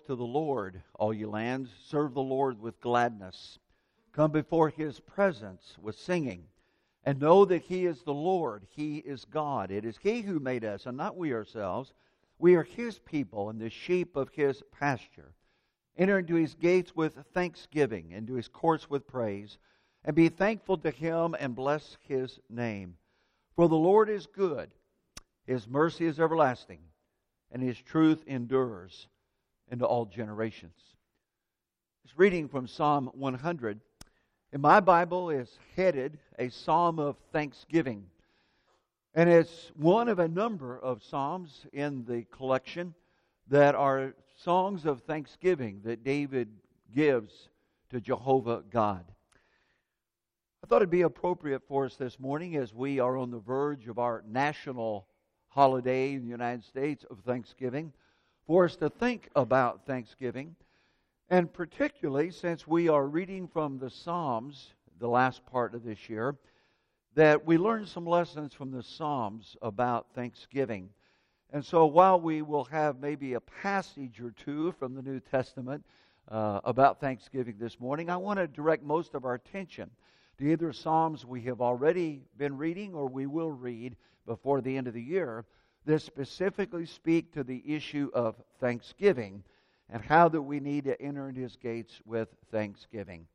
to the Lord, all ye lands. Serve the Lord with gladness. Come before his presence with singing. And know that he is the Lord. He is God. It is he who made us, and not we ourselves. We are his people and the sheep of his pasture. Enter into his gates with thanksgiving, into his courts with praise, and be thankful to him and bless his name. For the Lord is good, his mercy is everlasting, and his truth endures into all generations. It's reading from Psalm 100. In my Bible is headed a psalm of thanksgiving. And it's one of a number of psalms in the collection that are songs of thanksgiving that David gives to Jehovah God. I thought it'd be appropriate for us this morning as we are on the verge of our national holiday in the United States of Thanksgiving for us to think about Thanksgiving. And particularly since we are reading from the Psalms, the last part of this year, that we learn some lessons from the Psalms about Thanksgiving. And so while we will have maybe a passage or two from the New Testament uh, about Thanksgiving this morning, I want to direct most of our attention to either Psalms we have already been reading or we will read before the end of the year that specifically speak to the issue of thanksgiving and how that we need to enter into his gates with thanksgiving.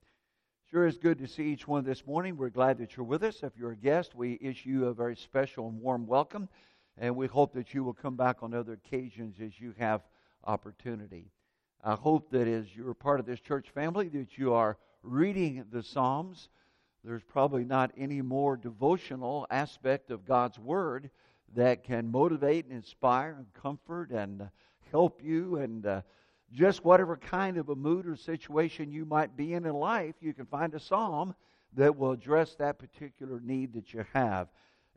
Sure is good to see each one this morning. We're glad that you're with us. If you're a guest, we issue a very special and warm welcome, and we hope that you will come back on other occasions as you have opportunity. I hope that as you're part of this church family that you are reading the Psalms. There's probably not any more devotional aspect of God's Word that can motivate and inspire and comfort and help you and uh, just whatever kind of a mood or situation you might be in in life, you can find a psalm that will address that particular need that you have.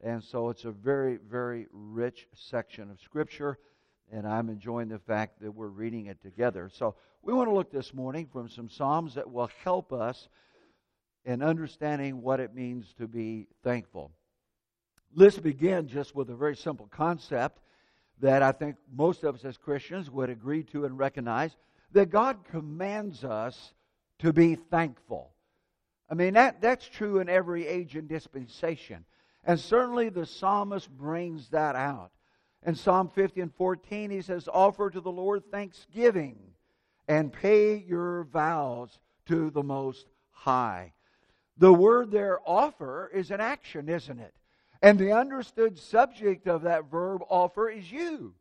And so it's a very, very rich section of Scripture, and I'm enjoying the fact that we're reading it together. So we want to look this morning from some Psalms that will help us in understanding what it means to be thankful. Let's begin just with a very simple concept that I think most of us as Christians would agree to and recognize that God commands us to be thankful. I mean, that, that's true in every age and dispensation. And certainly the psalmist brings that out. In Psalm 50 and 14, he says, Offer to the Lord thanksgiving and pay your vows to the Most High. The word there, offer, is an action, isn't it? And the understood subject of that verb offer is you.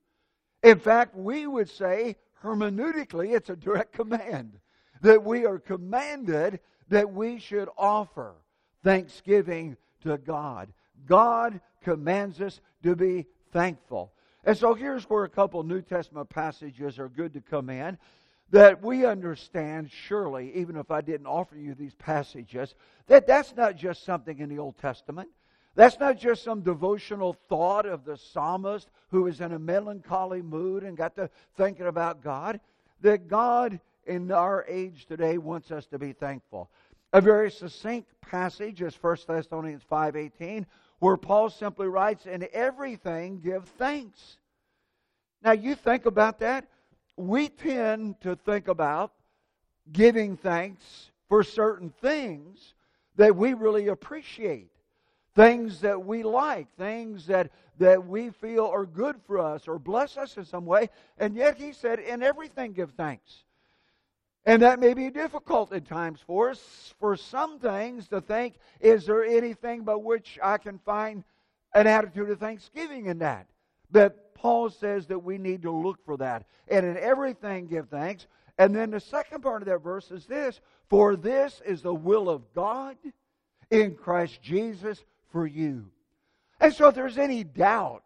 In fact, we would say hermeneutically, it's a direct command that we are commanded that we should offer thanksgiving to God. God commands us to be thankful. And so here's where a couple New Testament passages are good to come in that we understand surely, even if I didn't offer you these passages, that that's not just something in the Old Testament. That's not just some devotional thought of the psalmist who was in a melancholy mood and got to thinking about God. That God in our age today wants us to be thankful. A very succinct passage is 1 Thessalonians 5:18 where Paul simply writes, "In everything give thanks." Now you think about that. We tend to think about giving thanks for certain things that we really appreciate things that we like, things that, that we feel are good for us or bless us in some way. And yet he said, in everything give thanks. And that may be difficult at times for us. For some things to think, is there anything by which I can find an attitude of thanksgiving in that? But Paul says that we need to look for that. And in everything give thanks. And then the second part of that verse is this For this is the will of God in Christ Jesus for you. And so, if there's any doubt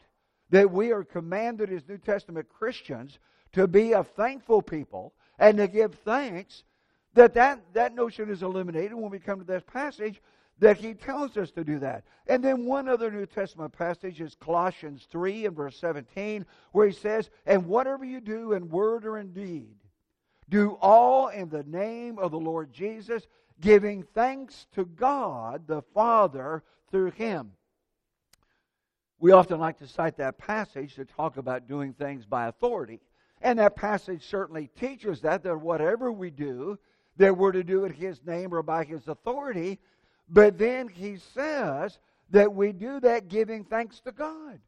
that we are commanded as New Testament Christians to be a thankful people and to give thanks, that that, that notion is eliminated when we come to this passage that he tells us to do that. And then one other New Testament passage is Colossians 3 and verse 17, where he says, And whatever you do in word or in deed, do all in the name of the Lord Jesus, giving thanks to God the Father through him. We often like to cite that passage to talk about doing things by authority. And that passage certainly teaches that, that whatever we do, that we're to do in His name or by His authority. But then He says that we do that giving thanks to God.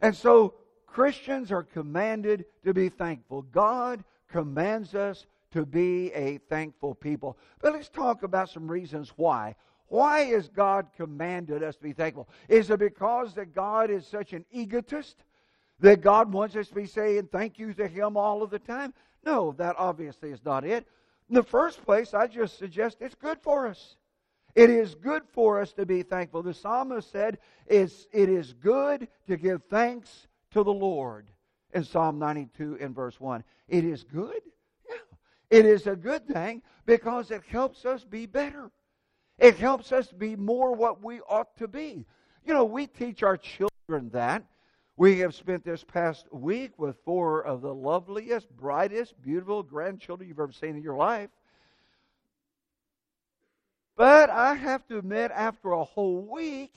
And so Christians are commanded to be thankful. God commands us to be a thankful people. But let's talk about some reasons why. Why has God commanded us to be thankful? Is it because that God is such an egotist? That God wants us to be saying thank you to Him all of the time? No, that obviously is not it. In the first place, I just suggest it's good for us. It is good for us to be thankful. The psalmist said, It is good to give thanks to the Lord in Psalm 92 in verse 1. It is good? Yeah. It is a good thing because it helps us be better. It helps us be more what we ought to be. You know, we teach our children that. We have spent this past week with four of the loveliest, brightest, beautiful grandchildren you've ever seen in your life. But I have to admit, after a whole week,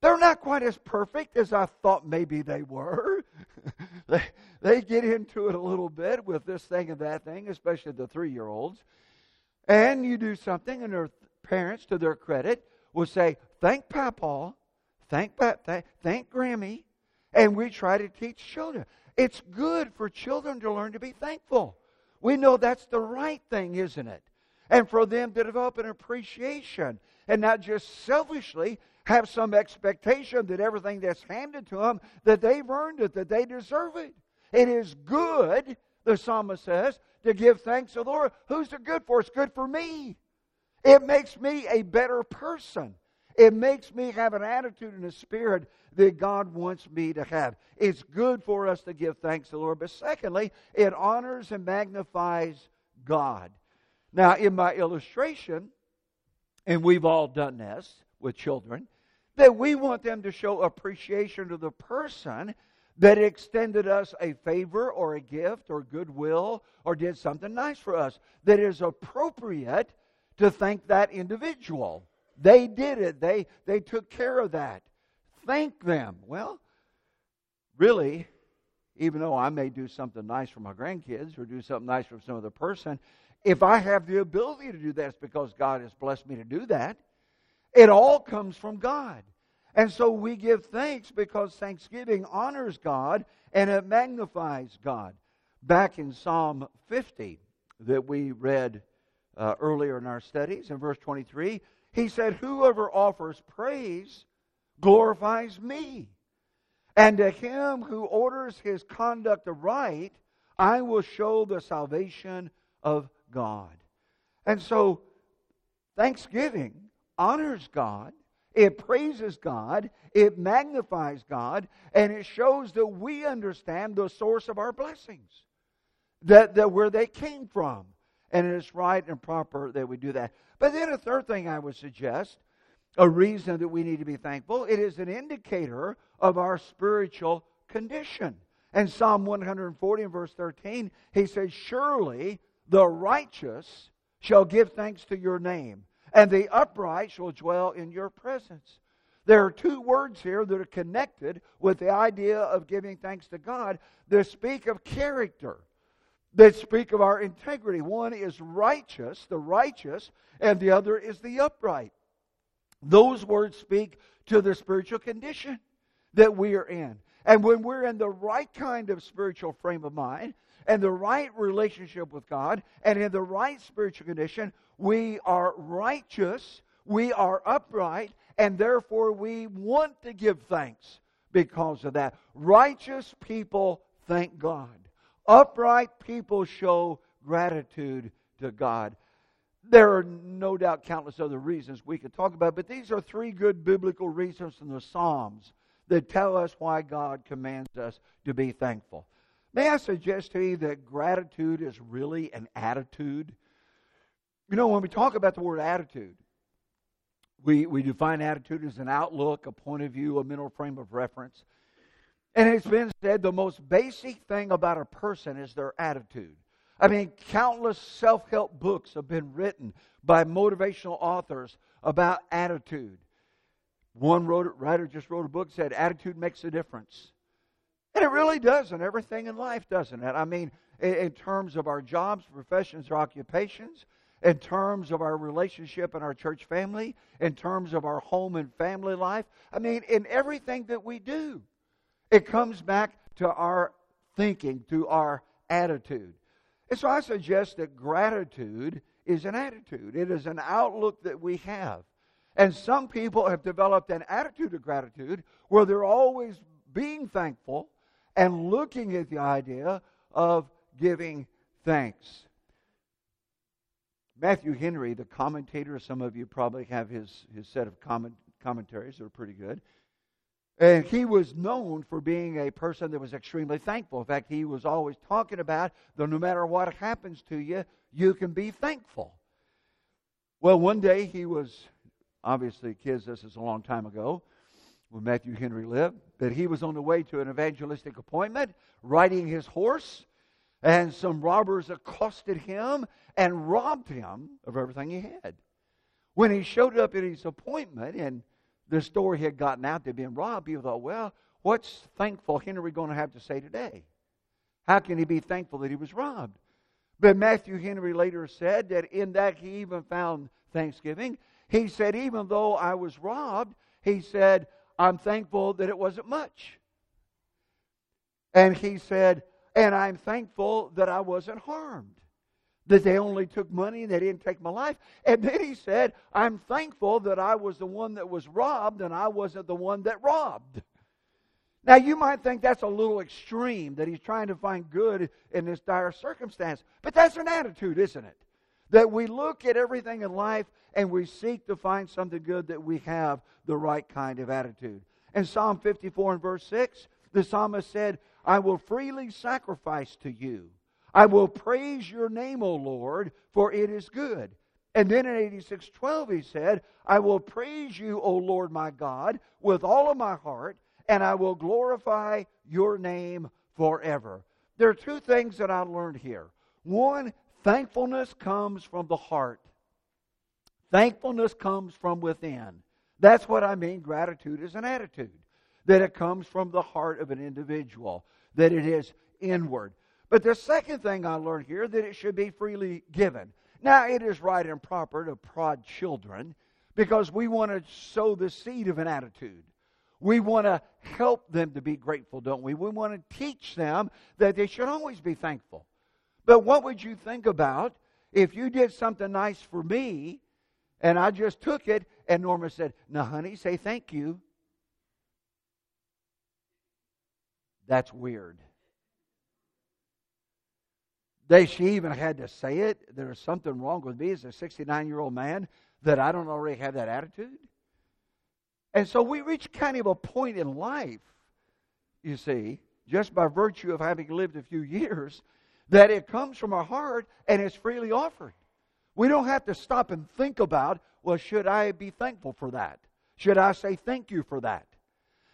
they're not quite as perfect as I thought maybe they were. they, they get into it a little bit with this thing and that thing, especially the three year olds. And you do something, and their parents, to their credit, will say, Thank Papa, thank, thank, thank Grammy. And we try to teach children. It's good for children to learn to be thankful. We know that's the right thing, isn't it? And for them to develop an appreciation and not just selfishly have some expectation that everything that's handed to them, that they've earned it, that they deserve it. It is good, the psalmist says, to give thanks to the Lord. Who's it good for? It's good for me. It makes me a better person. It makes me have an attitude and a spirit that God wants me to have. It's good for us to give thanks to the Lord. But secondly, it honors and magnifies God. Now, in my illustration, and we've all done this with children, that we want them to show appreciation to the person that extended us a favor or a gift or goodwill or did something nice for us that is appropriate to thank that individual. They did it. They, they took care of that. Thank them. Well, really, even though I may do something nice for my grandkids or do something nice for some other person, if I have the ability to do that, it's because God has blessed me to do that. It all comes from God. And so we give thanks because thanksgiving honors God and it magnifies God. Back in Psalm 50 that we read uh, earlier in our studies, in verse 23, he said, Whoever offers praise glorifies me. And to him who orders his conduct aright, I will show the salvation of God. And so, thanksgiving honors God, it praises God, it magnifies God, and it shows that we understand the source of our blessings, that, that where they came from. And it is right and proper that we do that. But then a third thing I would suggest, a reason that we need to be thankful, it is an indicator of our spiritual condition. And Psalm 140 and verse 13, he says, Surely the righteous shall give thanks to your name, and the upright shall dwell in your presence. There are two words here that are connected with the idea of giving thanks to God that speak of character that speak of our integrity. One is righteous, the righteous, and the other is the upright. Those words speak to the spiritual condition that we are in. And when we're in the right kind of spiritual frame of mind and the right relationship with God and in the right spiritual condition, we are righteous, we are upright, and therefore we want to give thanks because of that. Righteous people thank God. Upright people show gratitude to God. There are no doubt countless other reasons we could talk about, but these are three good biblical reasons from the Psalms that tell us why God commands us to be thankful. May I suggest to you that gratitude is really an attitude? You know, when we talk about the word attitude, we, we define attitude as an outlook, a point of view, a mental frame of reference. And it's been said the most basic thing about a person is their attitude. I mean, countless self help books have been written by motivational authors about attitude. One wrote, writer just wrote a book said, Attitude makes a difference. And it really does in everything in life, doesn't it? I mean, in, in terms of our jobs, professions, or occupations, in terms of our relationship and our church family, in terms of our home and family life. I mean, in everything that we do, it comes back to our thinking, to our attitude. And so I suggest that gratitude is an attitude, it is an outlook that we have. And some people have developed an attitude of gratitude where they're always being thankful and looking at the idea of giving thanks. Matthew Henry, the commentator, some of you probably have his, his set of comment, commentaries, they're pretty good. And he was known for being a person that was extremely thankful. In fact, he was always talking about that no matter what happens to you, you can be thankful. Well, one day he was, obviously, kids, this is a long time ago when Matthew Henry lived, but he was on the way to an evangelistic appointment, riding his horse, and some robbers accosted him and robbed him of everything he had. When he showed up at his appointment and the story had gotten out they'd been robbed, people thought, well, what's thankful Henry going to have to say today? How can he be thankful that he was robbed? But Matthew Henry later said that in that he even found thanksgiving. He said, even though I was robbed, he said, I'm thankful that it wasn't much. And he said, and I'm thankful that I wasn't harmed. That they only took money and they didn't take my life. And then he said, I'm thankful that I was the one that was robbed and I wasn't the one that robbed. Now, you might think that's a little extreme, that he's trying to find good in this dire circumstance. But that's an attitude, isn't it? That we look at everything in life and we seek to find something good that we have the right kind of attitude. In Psalm 54 and verse 6, the psalmist said, I will freely sacrifice to you. I will praise your name, O Lord, for it is good. And then in 86:12 he said, I will praise you, O Lord my God, with all of my heart, and I will glorify your name forever. There are two things that I learned here. One, thankfulness comes from the heart. Thankfulness comes from within. That's what I mean. Gratitude is an attitude, that it comes from the heart of an individual that it is inward. But the second thing I learned here that it should be freely given. Now it is right and proper to prod children because we want to sow the seed of an attitude. We want to help them to be grateful, don't we? We want to teach them that they should always be thankful. But what would you think about if you did something nice for me and I just took it and Norma said, Now, honey, say thank you. That's weird. They, she even had to say it. There's something wrong with me as a 69 year old man that I don't already have that attitude. And so we reach kind of a point in life, you see, just by virtue of having lived a few years, that it comes from our heart and it's freely offered. We don't have to stop and think about, well, should I be thankful for that? Should I say thank you for that?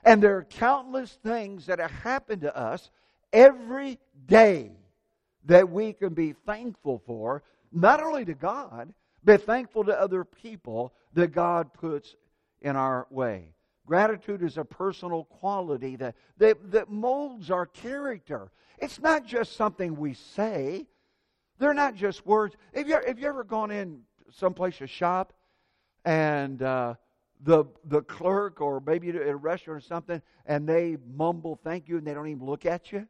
And there are countless things that have happened to us every day that we can be thankful for, not only to God, but thankful to other people that God puts in our way. Gratitude is a personal quality that, that, that molds our character. It's not just something we say, they're not just words. Have you, have you ever gone in someplace to shop and uh, the, the clerk or maybe at a restaurant or something and they mumble thank you and they don't even look at you?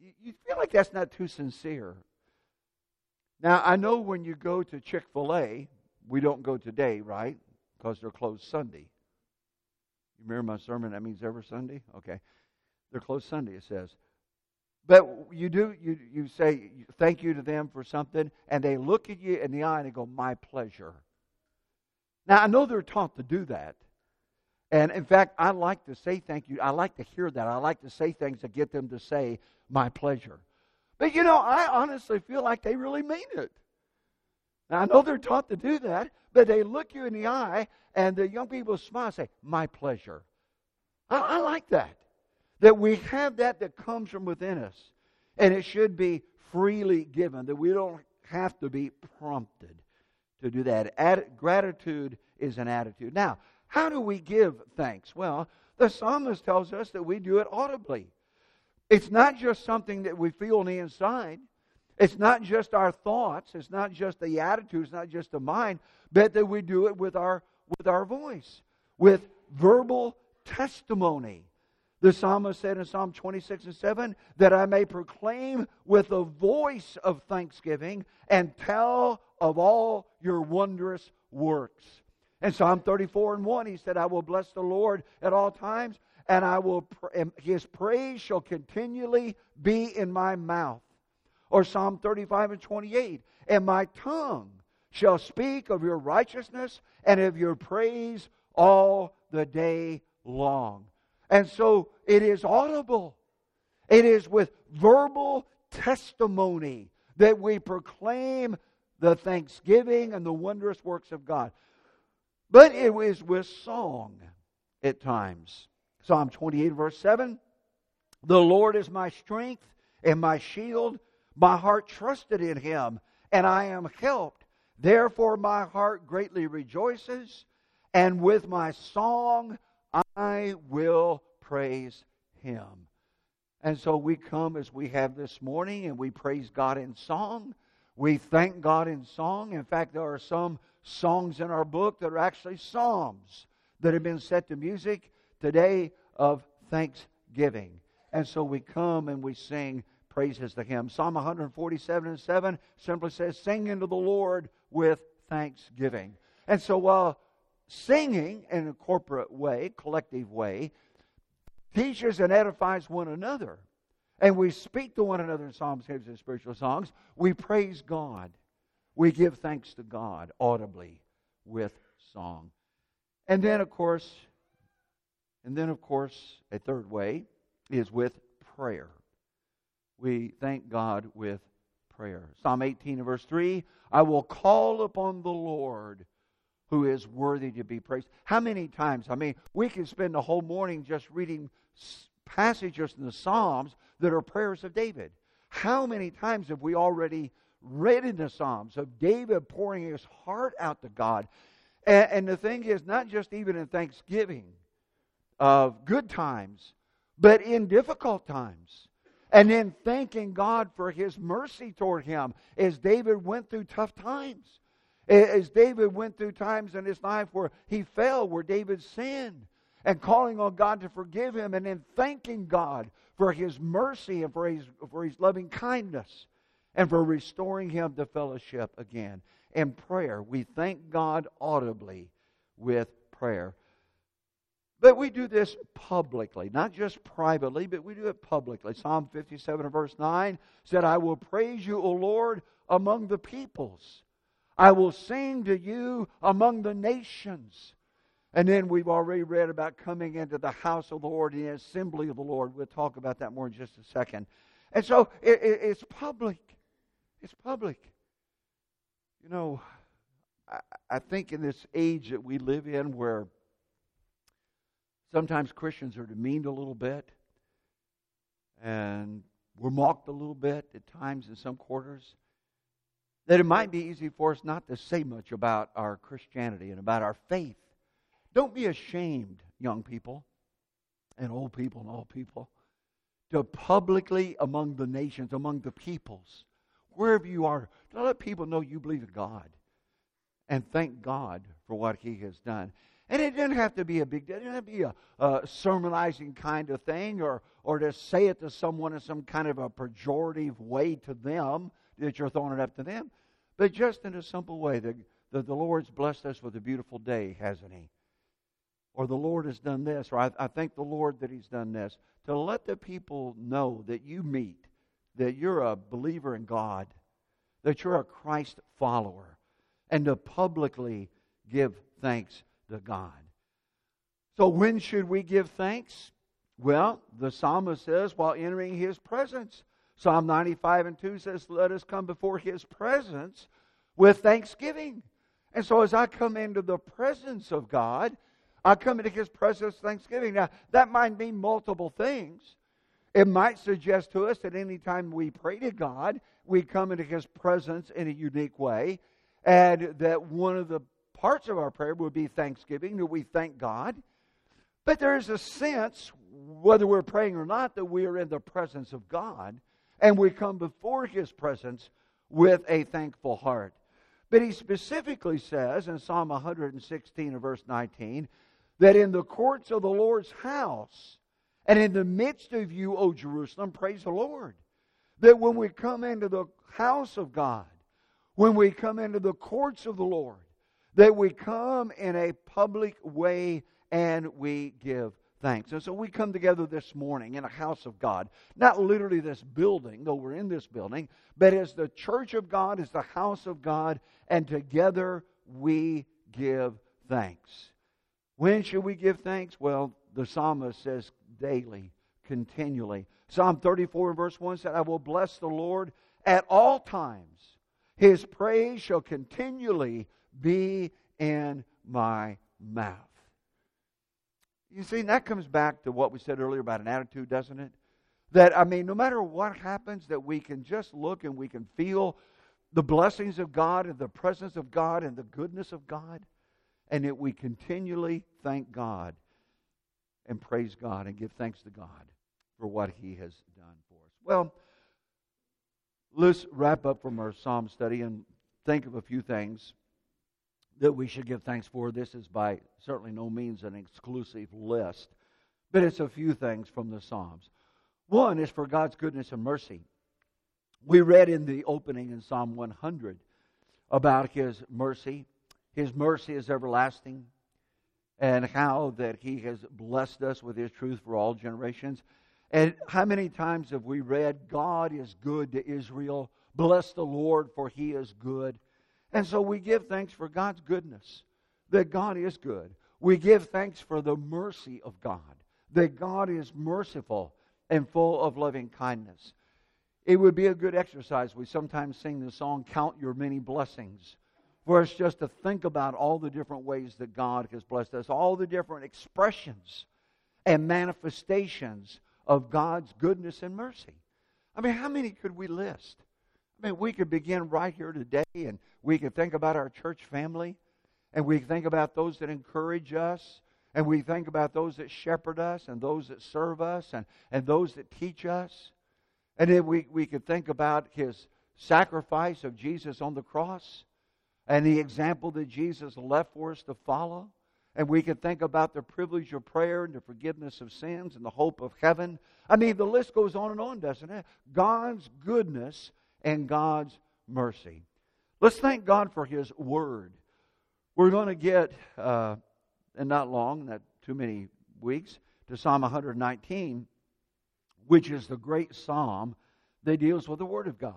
You, feel like that's not too sincere. Now, I know when you go to Chick fil A, we don't go today, right? Because they're closed Sunday. You remember my sermon? That means every Sunday? Okay. They're closed Sunday, it says. But you do, you, you say thank you to them for something, and they look at you in the eye and they go, My pleasure. Now, I know they're taught to do that. And in fact, I like to say thank you. I like to hear that. I like to say things to get them to say, my pleasure. But you know, I honestly feel like they really mean it. Now, I know they're taught to do that, but they look you in the eye and the young people smile and say, my pleasure. I, I like that. That we have that that comes from within us. And it should be freely given, that we don't have to be prompted to do that. Gratitude is an attitude. Now, how do we give thanks? Well, the psalmist tells us that we do it audibly. It's not just something that we feel on the inside. It's not just our thoughts. It's not just the attitude. It's not just the mind, but that we do it with our with our voice, with verbal testimony. The psalmist said in Psalm 26 and 7 that I may proclaim with a voice of thanksgiving and tell of all your wondrous works. In Psalm 34 and 1, he said, I will bless the Lord at all times, and I will and his praise shall continually be in my mouth. Or Psalm 35 and 28, and my tongue shall speak of your righteousness and of your praise all the day long. And so it is audible. It is with verbal testimony that we proclaim the thanksgiving and the wondrous works of God. But it is with song at times. Psalm 28, verse 7 The Lord is my strength and my shield. My heart trusted in him, and I am helped. Therefore, my heart greatly rejoices, and with my song I will praise him. And so we come as we have this morning and we praise God in song. We thank God in song. In fact, there are some songs in our book that are actually psalms that have been set to music today of thanksgiving. And so we come and we sing praises to Him. Psalm 147 and 7 simply says, Sing unto the Lord with thanksgiving. And so while singing in a corporate way, collective way, teaches and edifies one another, and we speak to one another in psalms, hymns, and spiritual songs, we praise God. We give thanks to God audibly with song. And then, of course, and then, of course, a third way is with prayer. We thank God with prayer. Psalm 18 and verse 3 I will call upon the Lord who is worthy to be praised. How many times? I mean, we can spend the whole morning just reading passages in the Psalms that are prayers of David. How many times have we already read in the Psalms of David pouring his heart out to God? And, and the thing is, not just even in Thanksgiving of good times, but in difficult times. And then thanking God for his mercy toward him as David went through tough times. As David went through times in his life where he fell, where David sinned, and calling on God to forgive him, and then thanking God for his mercy and for his, for his loving kindness, and for restoring him to fellowship again. In prayer, we thank God audibly with prayer. But we do this publicly, not just privately, but we do it publicly. Psalm 57 verse 9 said, I will praise you, O Lord, among the peoples. I will sing to you among the nations. And then we've already read about coming into the house of the Lord and the assembly of the Lord. We'll talk about that more in just a second. And so it, it, it's public. It's public. You know, I, I think in this age that we live in where Sometimes Christians are demeaned a little bit, and we're mocked a little bit at times in some quarters. That it might be easy for us not to say much about our Christianity and about our faith. Don't be ashamed, young people and old people and all people, to publicly among the nations, among the peoples, wherever you are, to let people know you believe in God and thank God for what He has done. And it didn't have to be a big deal. It didn't have to be a, a sermonizing kind of thing or, or to say it to someone in some kind of a pejorative way to them that you're throwing it up to them. But just in a simple way that, that the Lord's blessed us with a beautiful day, hasn't He? Or the Lord has done this, or I, I thank the Lord that He's done this. To let the people know that you meet, that you're a believer in God, that you're a Christ follower, and to publicly give thanks to God. So, when should we give thanks? Well, the psalmist says, while entering his presence. Psalm 95 and 2 says, Let us come before his presence with thanksgiving. And so, as I come into the presence of God, I come into his presence with thanksgiving. Now, that might mean multiple things. It might suggest to us that anytime we pray to God, we come into his presence in a unique way, and that one of the parts of our prayer would be thanksgiving, that we thank God. But there is a sense, whether we're praying or not, that we are in the presence of God and we come before His presence with a thankful heart. But he specifically says in Psalm 116 and verse 19 that in the courts of the Lord's house and in the midst of you, O Jerusalem, praise the Lord. That when we come into the house of God, when we come into the courts of the Lord, that we come in a public way and we give thanks. And so we come together this morning in a house of God. Not literally this building, though we're in this building, but as the church of God, as the house of God, and together we give thanks. When should we give thanks? Well, the psalmist says daily, continually. Psalm 34 verse 1 said, I will bless the Lord at all times. His praise shall continually be in my mouth. You see, that comes back to what we said earlier about an attitude, doesn't it? That, I mean, no matter what happens, that we can just look and we can feel the blessings of God and the presence of God and the goodness of God, and that we continually thank God and praise God and give thanks to God for what He has done for us. Well, let's wrap up from our Psalm study and think of a few things that we should give thanks for. This is by certainly no means an exclusive list, but it's a few things from the Psalms. One is for God's goodness and mercy. We read in the opening in Psalm 100 about His mercy. His mercy is everlasting, and how that He has blessed us with His truth for all generations. And how many times have we read, God is good to Israel? Bless the Lord, for He is good. And so we give thanks for God's goodness, that God is good. We give thanks for the mercy of God, that God is merciful and full of loving kindness. It would be a good exercise. We sometimes sing the song, Count Your Many Blessings, for us just to think about all the different ways that God has blessed us, all the different expressions and manifestations of God's goodness and mercy. I mean, how many could we list? I mean, we could begin right here today and we could think about our church family and we think about those that encourage us and we think about those that shepherd us and those that serve us and, and those that teach us. And then we, we could think about his sacrifice of Jesus on the cross and the example that Jesus left for us to follow. And we can think about the privilege of prayer and the forgiveness of sins and the hope of heaven. I mean, the list goes on and on, doesn't it? God's goodness and God's mercy. Let's thank God for His Word. We're going to get, uh, and not long, not too many weeks, to Psalm 119, which is the great psalm that deals with the Word of God.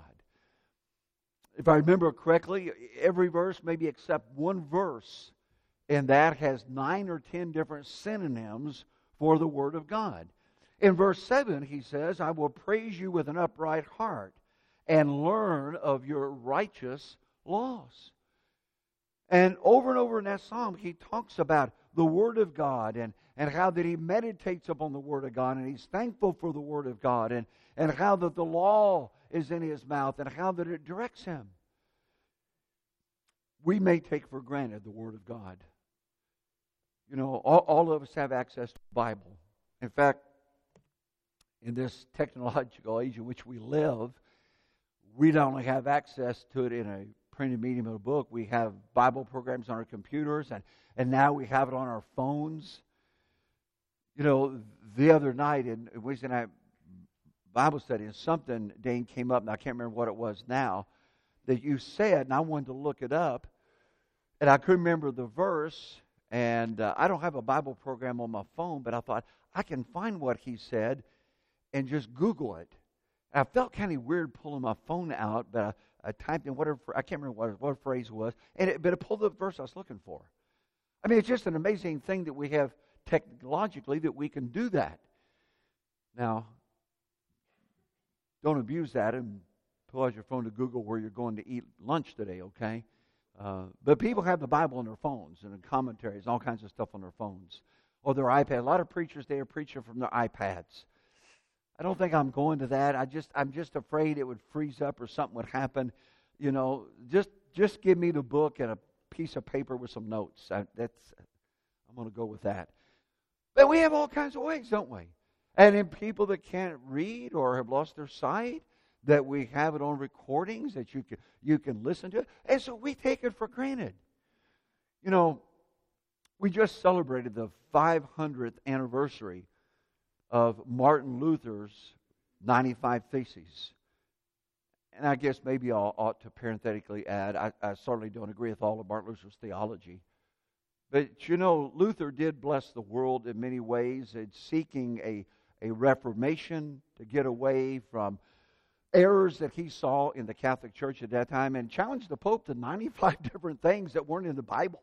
If I remember correctly, every verse, maybe except one verse, and that has nine or ten different synonyms for the Word of God. In verse 7, he says, I will praise you with an upright heart and learn of your righteous laws. And over and over in that psalm, he talks about the Word of God and, and how that he meditates upon the Word of God and he's thankful for the Word of God and, and how that the law is in his mouth and how that it directs him. We may take for granted the Word of God. You know, all, all of us have access to the Bible. In fact, in this technological age in which we live, we not only have access to it in a printed medium of a book, we have Bible programs on our computers, and, and now we have it on our phones. You know, the other night in Wednesday night Bible study, and something, Dane, came up, and I can't remember what it was now, that you said, and I wanted to look it up, and I couldn't remember the verse, and uh, I don't have a Bible program on my phone, but I thought, I can find what he said and just Google it. I felt kind of weird pulling my phone out, but I, I typed in whatever, I can't remember what, what phrase it was, and it, but it pulled the verse I was looking for. I mean, it's just an amazing thing that we have technologically that we can do that. Now, don't abuse that and pull out your phone to Google where you're going to eat lunch today, okay? Uh, but people have the Bible on their phones and the commentaries, all kinds of stuff on their phones or their iPad. A lot of preachers they are preaching from their iPads. I don't think I'm going to that. I just I'm just afraid it would freeze up or something would happen. You know, just just give me the book and a piece of paper with some notes. I, that's I'm going to go with that. But we have all kinds of ways, don't we? And in people that can't read or have lost their sight, that we have it on recordings that you can you can listen to it. And so we take it for granted. You know, we just celebrated the 500th anniversary of Martin Luther's 95 Theses. And I guess maybe I ought to parenthetically add, I, I certainly don't agree with all of Martin Luther's theology. But you know, Luther did bless the world in many ways in seeking a, a reformation to get away from errors that he saw in the Catholic Church at that time and challenged the Pope to 95 different things that weren't in the Bible.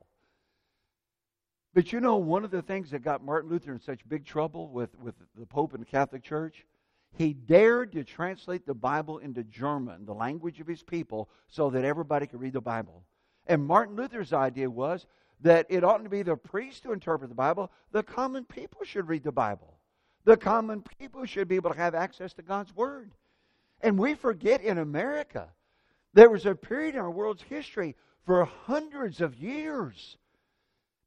But you know, one of the things that got Martin Luther in such big trouble with, with the Pope and the Catholic Church, he dared to translate the Bible into German, the language of his people, so that everybody could read the Bible. And Martin Luther's idea was that it oughtn't to be the priest to interpret the Bible, the common people should read the Bible. The common people should be able to have access to God's Word. And we forget in America, there was a period in our world's history for hundreds of years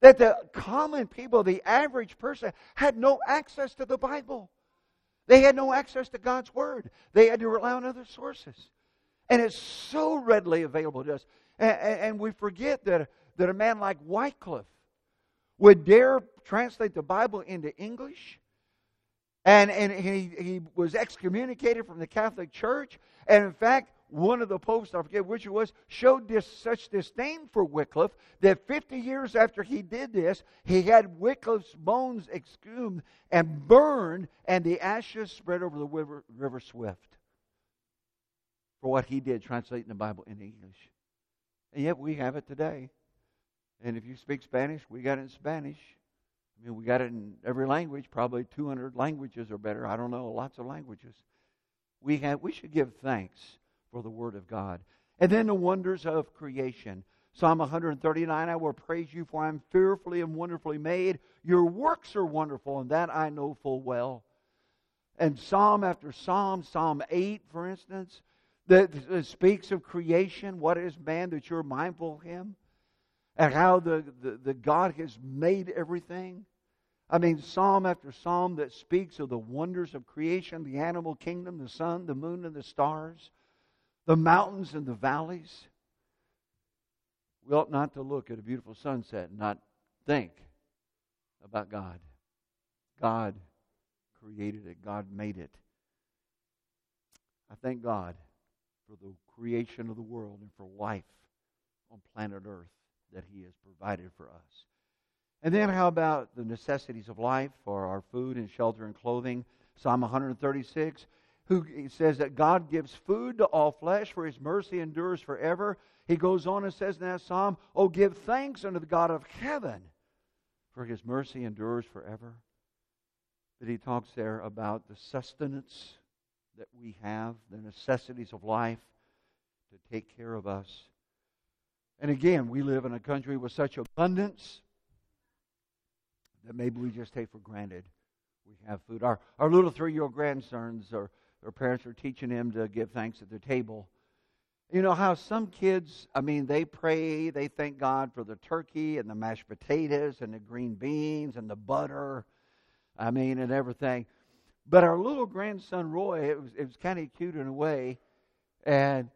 that the common people, the average person, had no access to the Bible. They had no access to God's Word. They had to rely on other sources. And it's so readily available to us. And, we forget that, that a man like Wycliffe would dare translate the Bible into English and, and he, he was excommunicated from the Catholic Church. And in fact, one of the popes, I forget which it was, showed this, such disdain for Wycliffe that 50 years after he did this, he had Wycliffe's bones exhumed and burned, and the ashes spread over the river, river Swift for what he did, translating the Bible into English. And yet we have it today. And if you speak Spanish, we got it in Spanish. I mean, we got it in every language, probably 200 languages or better. I don't know, lots of languages. We, have, we should give thanks for the Word of God. And then the wonders of creation. Psalm 139 I will praise you, for I am fearfully and wonderfully made. Your works are wonderful, and that I know full well. And Psalm after Psalm, Psalm 8, for instance, that, speaks of creation. What is man that you're mindful of him? And how the, the, the God has made everything. I mean, psalm after psalm that speaks of the wonders of creation, the animal kingdom, the sun, the moon, and the stars, the mountains and the valleys. We ought not to look at a beautiful sunset and not think about God. God created it, God made it. I thank God for the creation of the world and for life on planet Earth that He has provided for us. And then how about the necessities of life for our food and shelter and clothing? Psalm 136, who says that God gives food to all flesh, for his mercy endures forever. He goes on and says in that psalm, Oh, give thanks unto the God of heaven, for his mercy endures forever. That he talks there about the sustenance that we have, the necessities of life to take care of us. And again, we live in a country with such abundance that maybe we just take for granted we have food. Our, our little three year old grandsons, or their parents are teaching them to give thanks at the table. You know how some kids, I mean, they pray, they thank God for the turkey and the mashed potatoes and the green beans and the butter, I mean, and everything. But our little grandson Roy, it was, it was kind of cute in a way, and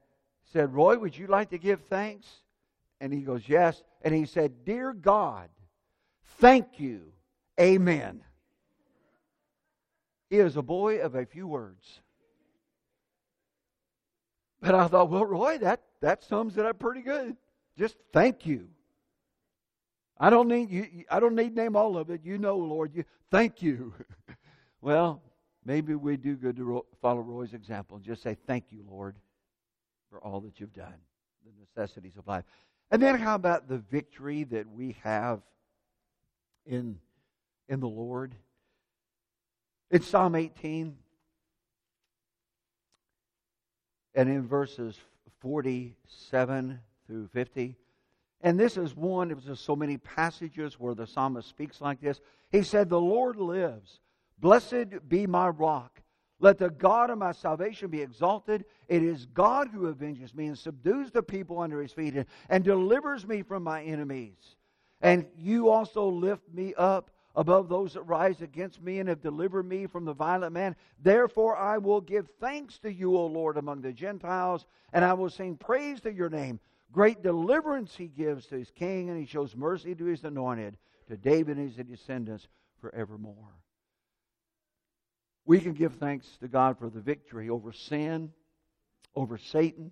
said, Roy, would you like to give thanks? And he goes, Yes. And he said, Dear God, thank you Amen. He is a boy of a few words. But I thought, well, Roy, that, that sums it up pretty good. Just thank you. I don't need you. I don't need name all of it. You know, Lord. You thank you. well, maybe we do good to follow Roy's example and just say thank you, Lord, for all that you've done, the necessities of life. And then how about the victory that we have in in the Lord. In Psalm 18 and in verses 47 through 50, and this is one, there's just so many passages where the psalmist speaks like this. He said, The Lord lives. Blessed be my rock. Let the God of my salvation be exalted. It is God who avenges me and subdues the people under his feet and, and delivers me from my enemies. And you also lift me up above those that rise against me and have delivered me from the violent man. Therefore I will give thanks to you, O Lord, among the Gentiles, and I will sing praise to your name. Great deliverance he gives to his king, and he shows mercy to his anointed, to David and his descendants forevermore. We can give thanks to God for the victory over sin, over Satan,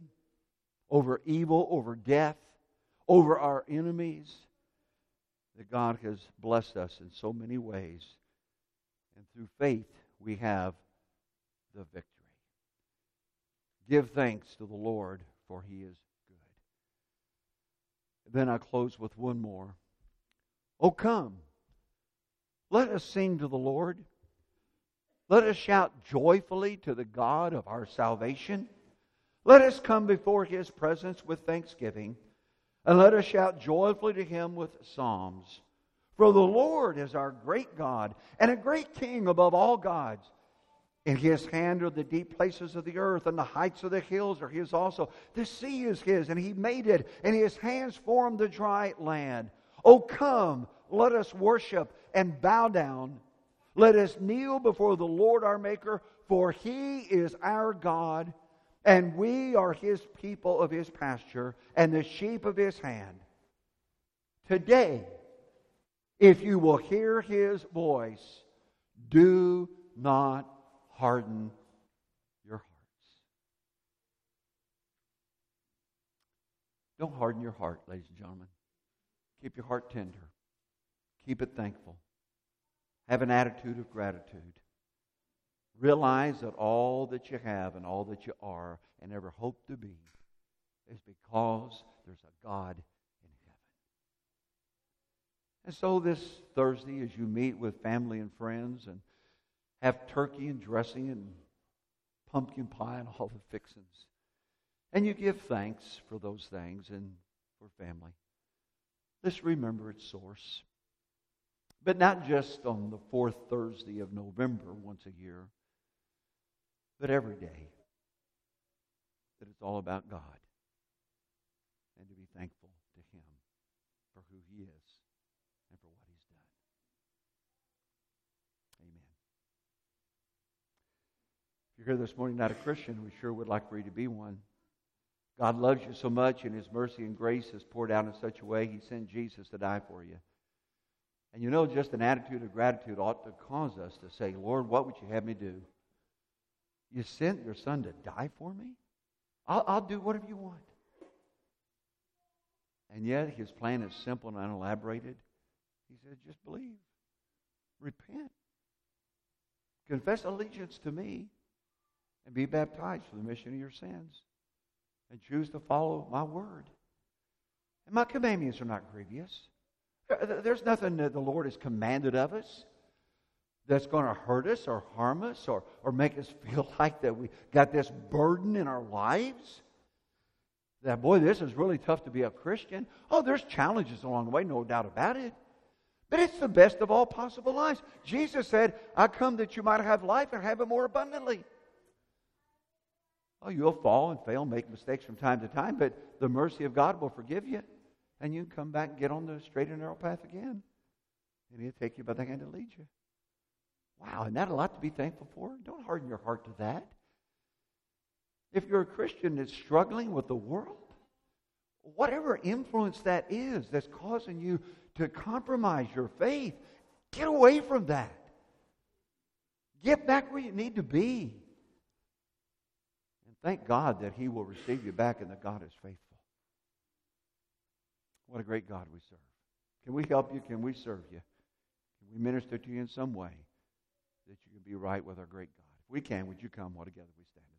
over evil, over death, over our enemies that God has blessed us in so many ways. And through faith, we have the victory. Give thanks to the Lord, for he is good. Then I close with one more. Oh, come. Let us sing to the Lord. Let us shout joyfully to the God of our salvation. Let us come before his presence with thanksgiving. And let us shout joyfully to him with psalms. For the Lord is our great God and a great King above all gods. In his hand are the deep places of the earth, and the heights of the hills are his also. The sea is his, and he made it, and his hands formed the dry land. Oh, come, let us worship and bow down. Let us kneel before the Lord our Maker, for he is our God and we are his people of his pasture and the sheep of his hand. Today, if you will hear his voice, do not harden your hearts. Don't harden your heart, ladies and gentlemen. Keep your heart tender. Keep it thankful. Have an attitude of gratitude. Realize that all that you have and all that you are and ever hope to be is because there's a God in heaven. And so this Thursday, as you meet with family and friends and have turkey and dressing and pumpkin pie and all the fixings, and you give thanks for those things and for family, let's remember its source. But not just on the fourth Thursday of November once a year but every day that it's all about God and to be thankful to Him for who He is and for what He's done. Amen. If you're here this morning not a Christian, we sure would like for you to be one. God loves you so much, and His mercy and grace has poured out in such a way, He sent Jesus to die for you. And you know, just an attitude of gratitude ought to cause us to say, Lord, what would you have me do? You sent your son to die for me? I'll, I'll do whatever you want. And yet, his plan is simple and unelaborated. He said, just believe, repent, confess allegiance to me, and be baptized for the remission of your sins, and choose to follow my word. And my commandments are not grievous. Uh, there's nothing that the Lord has commanded of us that's going to hurt us or harm us or, or make us feel like that we got this burden in our lives. That, boy, this is really tough to be a Christian. Oh, there's challenges along the way, no doubt about it. But it's the best of all possible lives. Jesus said, I come that you might have life and have it more abundantly. Oh, you'll fall and fail, make mistakes from time to time, but the mercy of God will forgive you. And you can come back and get on the straight and narrow path again. And He'll take you by the hand and lead you. Wow, isn't that a lot to be thankful for? Don't harden your heart to that. If you're a Christian that's struggling with the world, whatever influence that is that's causing you to compromise your faith, get away from that. Get back where you need to be. And thank God that He will receive you back and that God is faithful. What a great God we serve. Can we help you? Can we serve you? Can we minister to you in some way? That you can be right with our great God. If we can, would you come while together we stand?